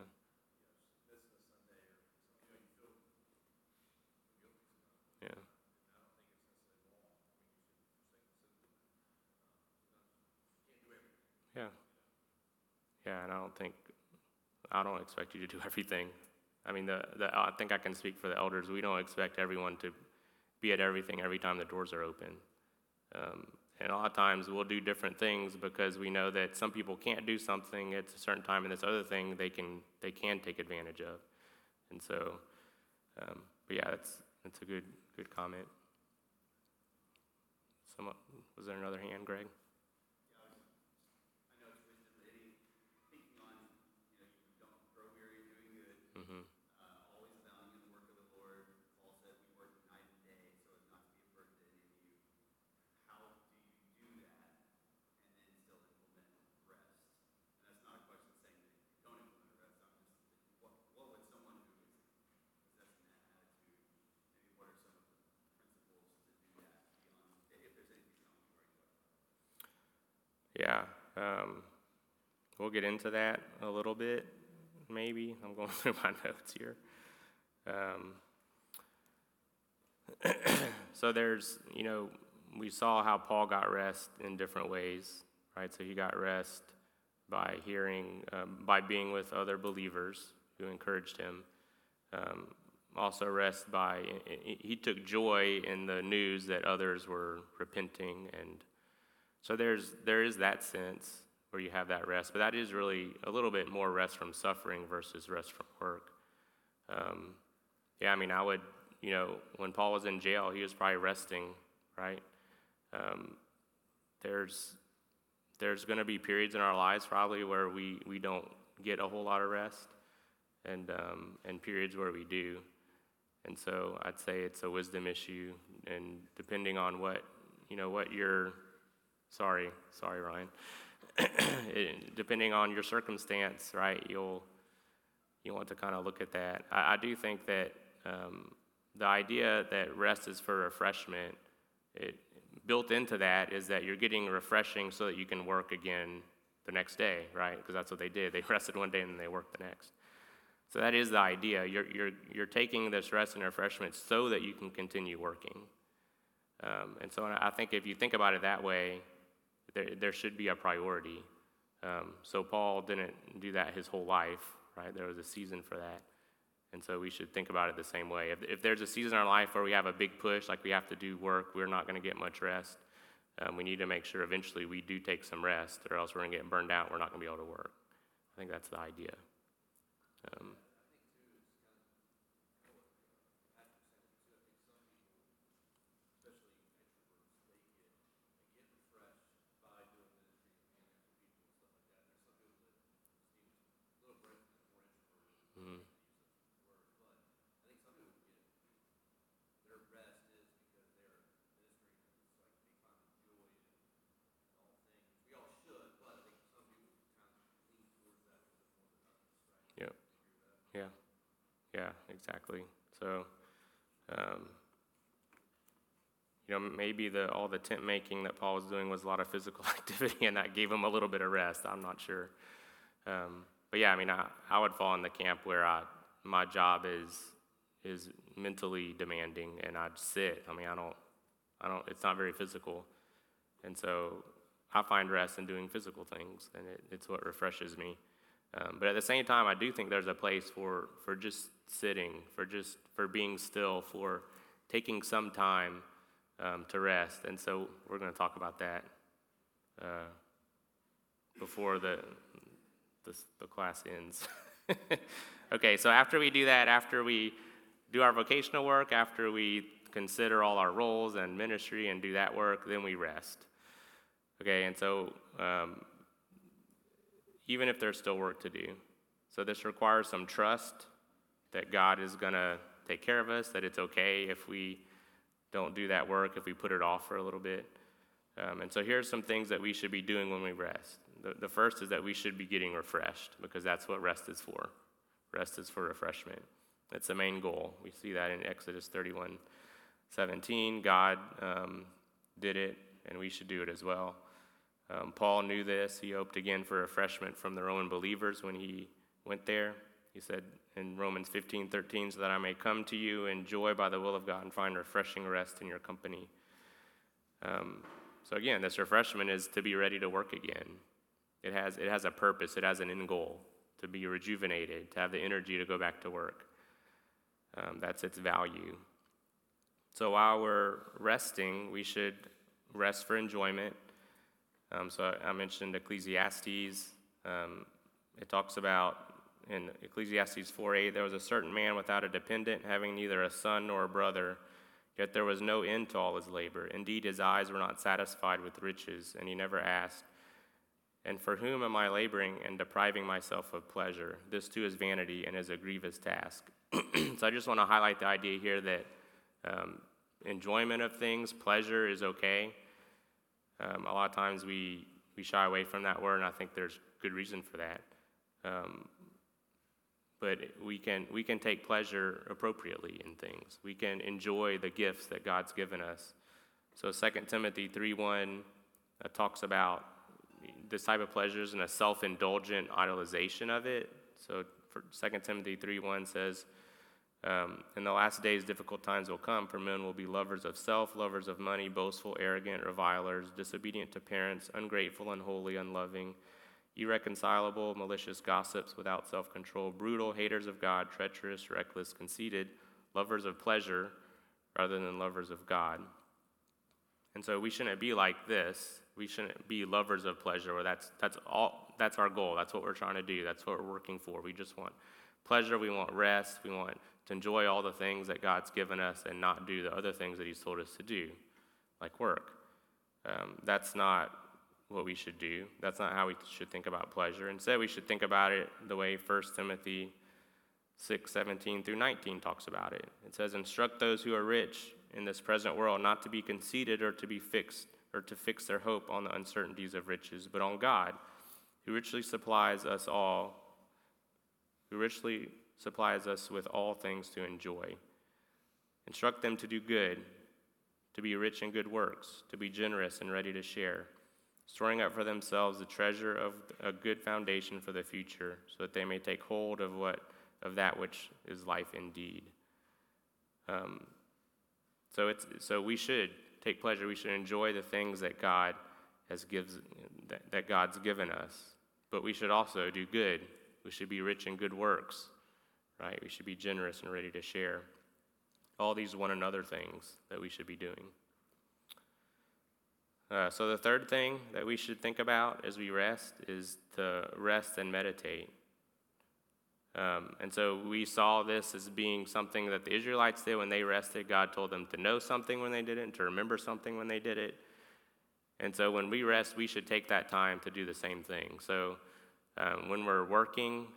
Yeah. Yeah. Yeah, and I don't think, I don't expect you to do everything. I mean, the, the, I think I can speak for the elders. We don't expect everyone to be at everything every time the doors are open. Um, and a lot of times we'll do different things because we know that some people can't do something at a certain time, and this other thing they can they can take advantage of. And so, um, but yeah, that's that's a good good comment. Some, was there another hand, Greg? I know it's wisdom, but any, thinking on, you know, you don't grow weary in doing good, Mm-hmm. uh, always abounding in the work of the Lord. Paul said we work night and day so as not to be a burden to any of you. How do you do that and then still implement rest? And that's not a question saying that you don't implement rest, I'm just, thinking, what, what would someone who is possessing that attitude, maybe what are some of the principles to do that beyond, if there's anything beyond what we already talked about? Yeah, um, we'll get into that a little bit, maybe. I'm going through my notes here. Um, so there's, you know, we saw how Paul got rest in different ways, right? So he got rest by hearing, um, by being with other believers who encouraged him. Um, also, rest by, he he took joy in the news that others were repenting and so there's there is that sense where you have that rest, but that is really a little bit more rest from suffering versus rest from work. Um, yeah, I mean, I would, you know, when Paul was in jail, he was probably resting, right? Um, there's there's going to be periods in our lives probably where we we don't get a whole lot of rest, and um, and periods where we do. And so I'd say it's a wisdom issue, and depending on what you know what your Sorry, sorry, Ryan. Depending on your circumstance, right, you'll, you want to kind of look at that. I, I do think that um, the idea that rest is for refreshment, it, built into that is that you're getting refreshing so that you can work again the next day, right? Because that's what they did. They rested one day and then they worked the next. So that is the idea. You're, you're, you're taking this rest and refreshment so that you can continue working. Um, and so I think if you think about it that way, there, there should be a priority. Um, so Paul didn't do that his whole life, right? There was a season for that. And so we should think about it the same way. If, if there's a season in our life where we have a big push, like we have to do work, we're not going to get much rest. Um, we need to make sure eventually we do take some rest, or else we're going to get burned out. We're not going to be able to work. I think that's the idea. Um, mhm. Yep. Yeah. Yeah, exactly. So, um, you know, maybe the, all the tent making that Paul was doing was a lot of physical activity, and that gave him a little bit of rest. I'm not sure. Um, but yeah, I mean, I, I would fall in the camp where I, my job is is mentally demanding, and I'd sit. I mean, I don't, I don't. It's not very physical, and so I find rest in doing physical things, and it, it's what refreshes me. Um, but at the same time, I do think there's a place for, for just sitting, for just for being still, for taking some time um, to rest. And so we're going to talk about that uh, before the, the the class ends. okay, so after we do that, after we do our vocational work, after we consider all our roles and ministry and do that work, then we rest. Okay, and so um, even if there's still work to do. So this requires some trust that God is going to take care of us, that it's okay if we don't do that work if we put it off for a little bit. Um, and so here's some things that we should be doing when we rest. The, the first is that we should be getting refreshed because that's what rest is for. Rest is for refreshment. That's the main goal. We see that in Exodus 31 17. God um, did it, and we should do it as well. Um, Paul knew this. He hoped again for refreshment from the Roman believers when he went there. He said in Romans 15 13, so that I may come to you in joy by the will of God and find refreshing rest in your company. Um, so, again, this refreshment is to be ready to work again. It has, it has a purpose, it has an end goal to be rejuvenated, to have the energy to go back to work. Um, that's its value. So while we're resting, we should rest for enjoyment. Um, so I, I, mentioned Ecclesiastes. Um, it talks about in Ecclesiastes 4:8 there was a certain man without a dependent, having neither a son nor a brother. Yet there was no end to all his labor. Indeed, his eyes were not satisfied with riches, and he never asked, And for whom am I laboring and depriving myself of pleasure? This too is vanity and is a grievous task. so I just want to highlight the idea here that um, enjoyment of things, pleasure is okay. Um, a lot of times we, we shy away from that word, and I think there's good reason for that. Um, but we can, we can take pleasure appropriately in things. We can enjoy the gifts that God's given us. So 2 Timothy 3.1 uh, talks about this type of pleasures and a self-indulgent idolization of it. So for 2 Timothy 3.1 says, um, in the last days, difficult times will come, for men will be lovers of self, lovers of money, boastful, arrogant, revilers, disobedient to parents, ungrateful, unholy, unloving, irreconcilable, malicious gossips, without self control, brutal, haters of God, treacherous, reckless, conceited, lovers of pleasure rather than lovers of God. And so we shouldn't be like this. We shouldn't be lovers of pleasure, where that's, that's, all, that's our goal. That's what we're trying to do. That's what we're working for. We just want pleasure. We want rest. We want to enjoy all the things that God's given us and not do the other things that He's told us to do, like work. Um, that's not what we should do. That's not how we should think about pleasure. Instead, we should think about it the way 1 Timothy 6 17 through 19 talks about it. It says, Instruct those who are rich in this present world not to be conceited or to be fixed or to fix their hope on the uncertainties of riches, but on God, who richly supplies us all, who richly supplies us with all things to enjoy. Instruct them to do good, to be rich in good works, to be generous and ready to share, storing up for themselves the treasure of a good foundation for the future, so that they may take hold of what of that which is life indeed. Um, so it's so we should take pleasure. We should enjoy the things that God has gives that, that God's given us, but we should also do good. We should be rich in good works right? We should be generous and ready to share. All these one another things that we should be doing. Uh, so, the third thing that we should think about as we rest is to rest and meditate. Um, and so we saw this as being something that the Israelites did when they rested. God told them to know something when they did it and to remember something when they did it. And so when we rest, we should take that time to do the same thing. So um, when we're working,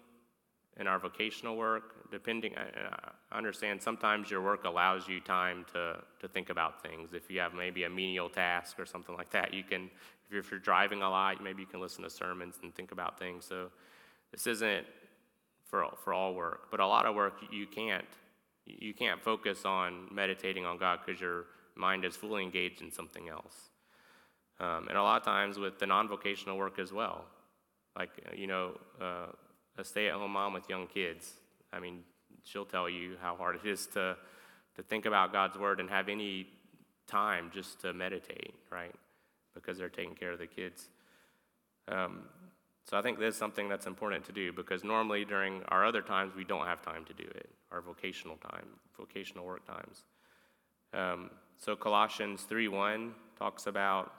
in our vocational work, depending, I understand sometimes your work allows you time to, to think about things. If you have maybe a menial task or something like that, you can, if you're, if you're driving a lot, maybe you can listen to sermons and think about things. So this isn't for, for all work, but a lot of work you can't, you can't focus on meditating on God because your mind is fully engaged in something else. Um, and a lot of times with the non vocational work as well. Like, you know, uh, a stay at home mom with young kids. I mean, she'll tell you how hard it is to, to think about God's word and have any time just to meditate, right? Because they're taking care of the kids. Um, so I think this is something that's important to do because normally during our other times we don't have time to do it, our vocational time, vocational work times. Um, so Colossians 3:1 talks about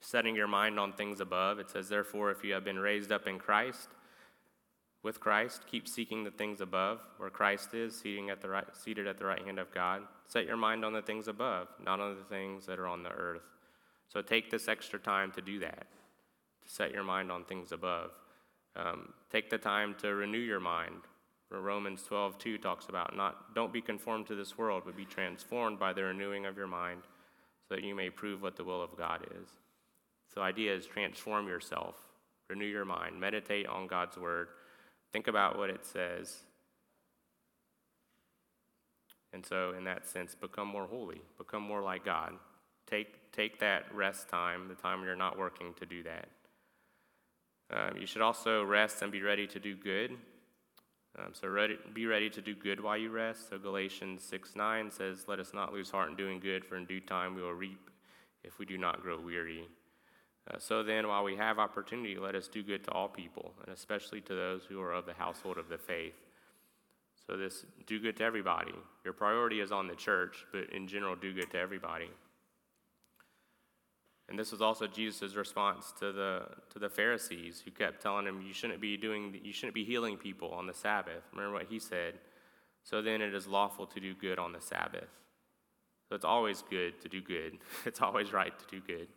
setting your mind on things above. It says, "Therefore, if you have been raised up in Christ, with Christ, keep seeking the things above, where Christ is, at the right, seated at the right hand of God. Set your mind on the things above, not on the things that are on the earth. So take this extra time to do that, to set your mind on things above. Um, take the time to renew your mind Romans 12, 2 talks about not, don't be conformed to this world, but be transformed by the renewing of your mind, so that you may prove what the will of God is. So, idea is transform yourself, renew your mind, meditate on God's word, think about what it says. And so, in that sense, become more holy, become more like God. Take, take that rest time, the time you're not working, to do that. Um, you should also rest and be ready to do good. Um, so ready, be ready to do good while you rest. So Galatians 6 9 says, Let us not lose heart in doing good, for in due time we will reap if we do not grow weary. Uh, so then, while we have opportunity, let us do good to all people, and especially to those who are of the household of the faith. So, this do good to everybody. Your priority is on the church, but in general, do good to everybody. And this was also Jesus' response to the, to the Pharisees who kept telling him, you shouldn't be doing, you shouldn't be healing people on the Sabbath. Remember what he said? So then it is lawful to do good on the Sabbath. So it's always good to do good. It's always right to do good.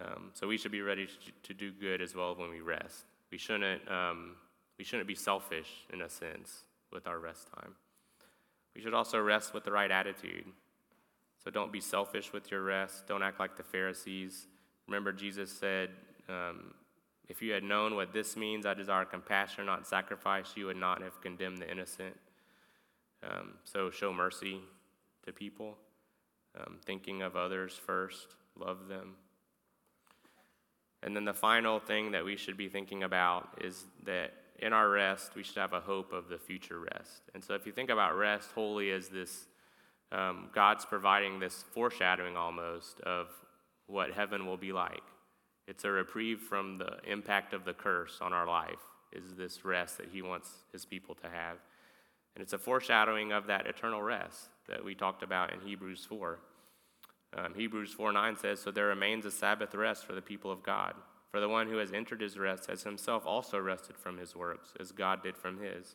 Um, so we should be ready to, to, do good as well when we rest. We shouldn't, um, we shouldn't be selfish in a sense with our rest time. We should also rest with the right attitude. So don't be selfish with your rest. Don't act like the Pharisees. Remember, Jesus said, um, If you had known what this means, I desire compassion, not sacrifice, you would not have condemned the innocent. Um, so show mercy to people, um, thinking of others first, love them. And then the final thing that we should be thinking about is that in our rest, we should have a hope of the future rest. And so if you think about rest wholly as this um, God's providing this foreshadowing almost of what heaven will be like. It's a reprieve from the impact of the curse on our life, is this rest that He wants His people to have. And it's a foreshadowing of that eternal rest that we talked about in Hebrews 4. Um, Hebrews 4 9 says, So there remains a Sabbath rest for the people of God. For the one who has entered his rest has himself also rested from his works, as God did from his.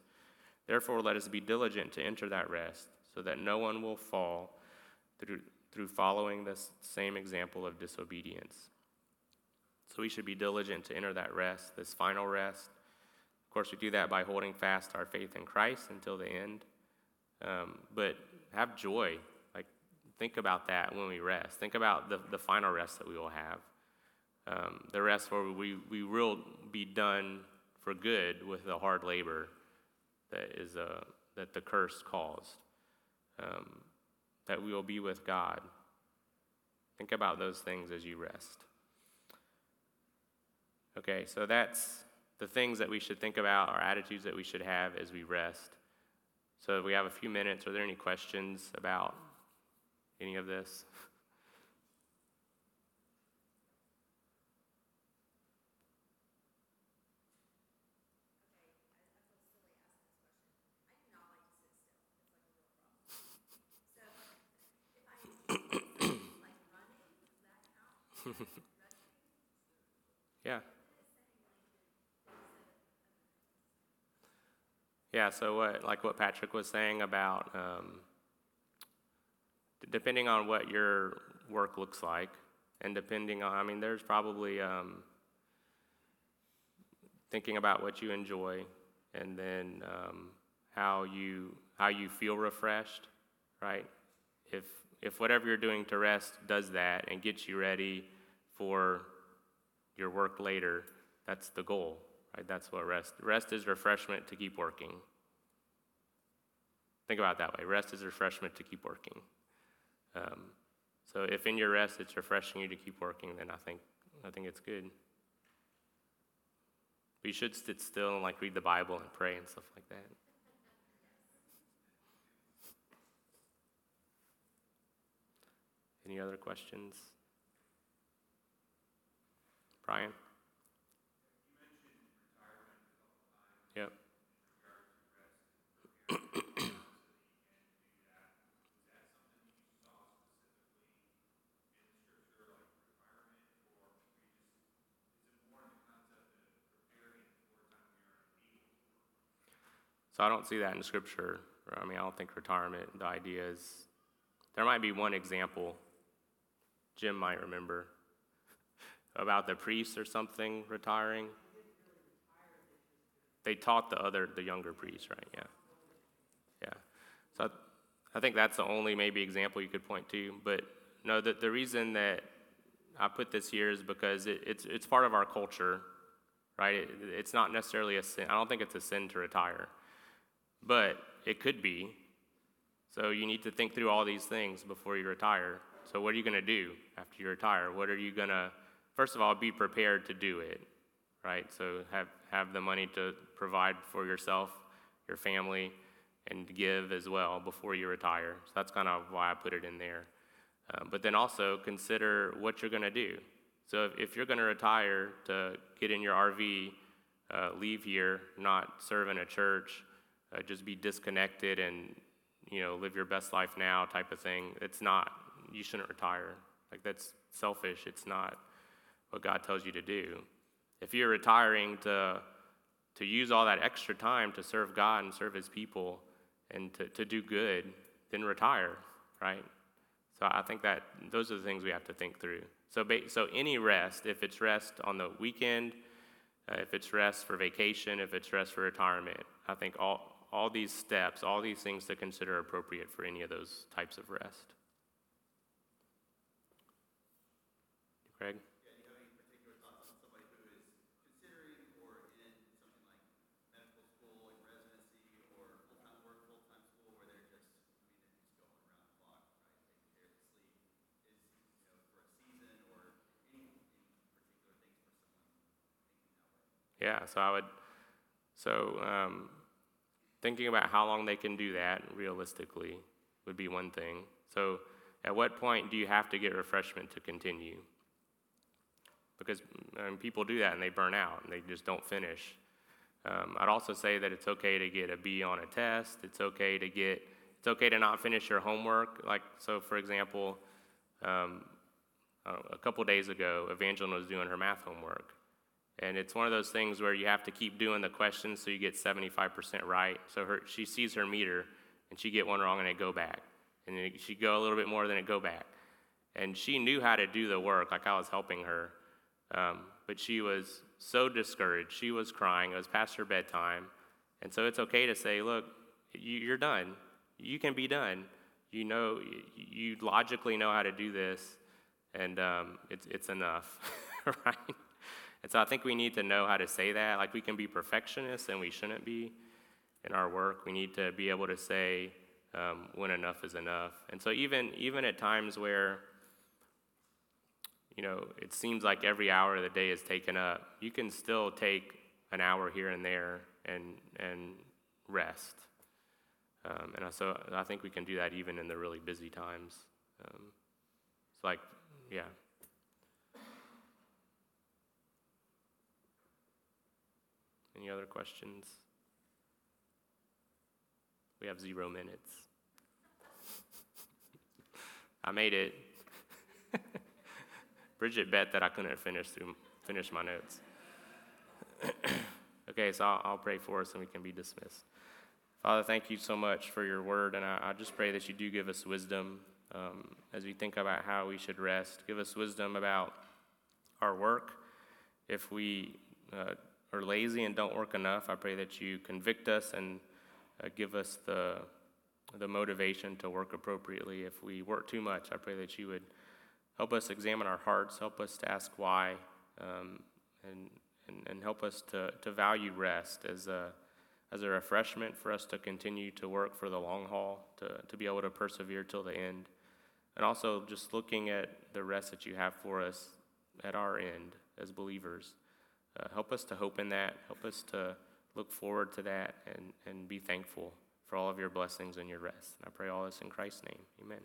Therefore, let us be diligent to enter that rest so that no one will fall through, through following this same example of disobedience. So we should be diligent to enter that rest, this final rest. Of course, we do that by holding fast our faith in Christ until the end. Um, but have joy. Think about that when we rest. Think about the, the final rest that we will have. Um, the rest where we, we will be done for good with the hard labor that, is, uh, that the curse caused um, that we will be with God. Think about those things as you rest. Okay, so that's the things that we should think about, our attitudes that we should have as we rest. So, we have a few minutes, are there any questions about any of this? yeah. Yeah, so what, like what Patrick was saying about um, depending on what your work looks like, and depending on, I mean, there's probably um, thinking about what you enjoy, and then um, how you how you feel refreshed, right? If if whatever you're doing to rest does that and gets you ready for your work later, that's the goal, right? That's what rest. Rest is refreshment to keep working. Think about that way. Rest is refreshment to keep working. Um, so if in your rest it's refreshing you to keep working, then I think I think it's good. But you should sit still and like read the Bible and pray and stuff like that. Any other questions? Brian? Yep. So I don't see that in Scripture. I mean, I don't think retirement, the idea is, there might be one example Jim might remember about the priest or something retiring. they taught the other, the younger priests, right? Yeah. Yeah. So I, I think that's the only maybe example you could point to. But no, the, the reason that I put this here is because it, it's, it's part of our culture, right? It, it's not necessarily a sin. I don't think it's a sin to retire, but it could be. So you need to think through all these things before you retire. So what are you going to do after you retire? What are you going to, first of all, be prepared to do it, right? So have, have the money to provide for yourself, your family, and give as well before you retire. So that's kind of why I put it in there. Uh, but then also consider what you're going to do. So if, if you're going to retire to get in your RV, uh, leave here, not serve in a church, uh, just be disconnected and you know live your best life now type of thing, it's not. You shouldn't retire. Like that's selfish. It's not what God tells you to do. If you're retiring to to use all that extra time to serve God and serve His people and to, to do good, then retire, right? So I think that those are the things we have to think through. So, ba- so any rest, if it's rest on the weekend, uh, if it's rest for vacation, if it's rest for retirement, I think all, all these steps, all these things to consider appropriate for any of those types of rest. Craig? Yeah, you have any particular thoughts on somebody who is considering or in something like medical school, like residency, or full-time work, full-time school, where they're just, I mean, just going around the clock, right, taking care of sleep, is, you know, for a season or any, any particular things for someone thinking that way? Yeah, so I would, so um, thinking about how long they can do that realistically would be one thing. So at what point do you have to get refreshment to continue? Because I mean, people do that and they burn out and they just don't finish. Um, I'd also say that it's okay to get a B on a test. It's okay to get, it's okay to not finish your homework. Like, so for example, um, a couple days ago, Evangeline was doing her math homework. And it's one of those things where you have to keep doing the questions so you get 75% right. So her, she sees her meter and she get one wrong and it go back. And then she go a little bit more than it go back. And she knew how to do the work, like I was helping her. Um, but she was so discouraged. She was crying. It was past her bedtime. And so it's okay to say, look, you, you're done. You can be done. You know, you logically know how to do this, and um, it's, it's enough, right? And so I think we need to know how to say that. Like we can be perfectionists, and we shouldn't be in our work. We need to be able to say um, when enough is enough. And so even even at times where you know it seems like every hour of the day is taken up, you can still take an hour here and there and and rest. Um, and so I think we can do that even in the really busy times. Um, it's like, yeah. Any other questions? We have zero minutes. I made it. Bridget bet that I couldn't finish through finish my notes. okay, so I'll, I'll, pray for us and we can be dismissed. Father, thank you so much for your word, and I, I just pray that you do give us wisdom um, as we think about how we should rest. Give us wisdom about our work. If we uh, are lazy and don't work enough, I pray that you convict us and uh, give us the, the motivation to work appropriately. If we work too much, I pray that you would help us examine our hearts, help us to ask why, um, and, and, and help us to, to value rest as a, as a refreshment for us to continue to work for the long haul, to, to be able to persevere till the end. And also just looking at the rest that you have for us at our end as believers. Uh, help us to hope in that. Help us to look forward to that and, and be thankful for all of your blessings and your rest. And I pray all this in Christ's name. Amen.